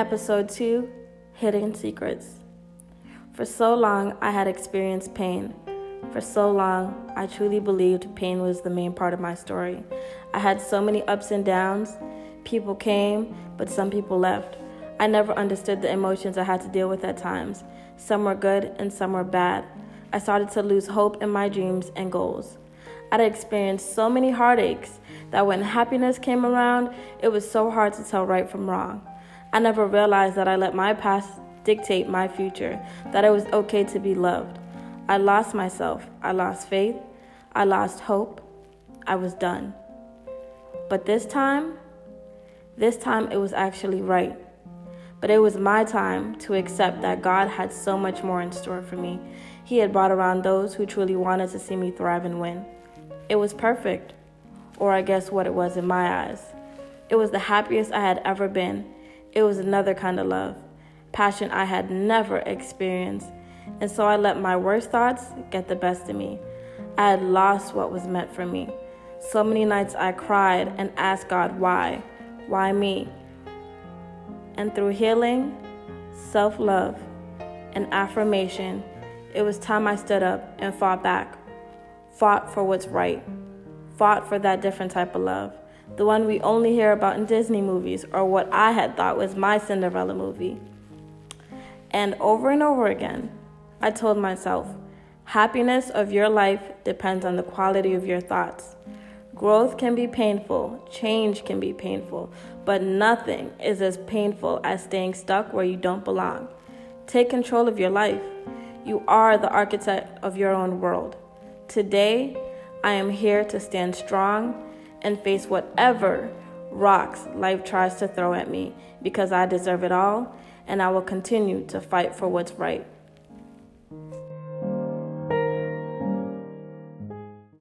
Episode 2 Hidden Secrets. For so long, I had experienced pain. For so long, I truly believed pain was the main part of my story. I had so many ups and downs. People came, but some people left. I never understood the emotions I had to deal with at times. Some were good and some were bad. I started to lose hope in my dreams and goals. I'd experienced so many heartaches that when happiness came around, it was so hard to tell right from wrong. I never realized that I let my past dictate my future, that it was okay to be loved. I lost myself. I lost faith. I lost hope. I was done. But this time, this time it was actually right. But it was my time to accept that God had so much more in store for me. He had brought around those who truly wanted to see me thrive and win. It was perfect, or I guess what it was in my eyes. It was the happiest I had ever been. It was another kind of love, passion I had never experienced. And so I let my worst thoughts get the best of me. I had lost what was meant for me. So many nights I cried and asked God why. Why me? And through healing, self love, and affirmation, it was time I stood up and fought back. Fought for what's right. Fought for that different type of love. The one we only hear about in Disney movies, or what I had thought was my Cinderella movie. And over and over again, I told myself, happiness of your life depends on the quality of your thoughts. Growth can be painful, change can be painful, but nothing is as painful as staying stuck where you don't belong. Take control of your life. You are the architect of your own world. Today, I am here to stand strong and face whatever rocks life tries to throw at me because I deserve it all and I will continue to fight for what's right.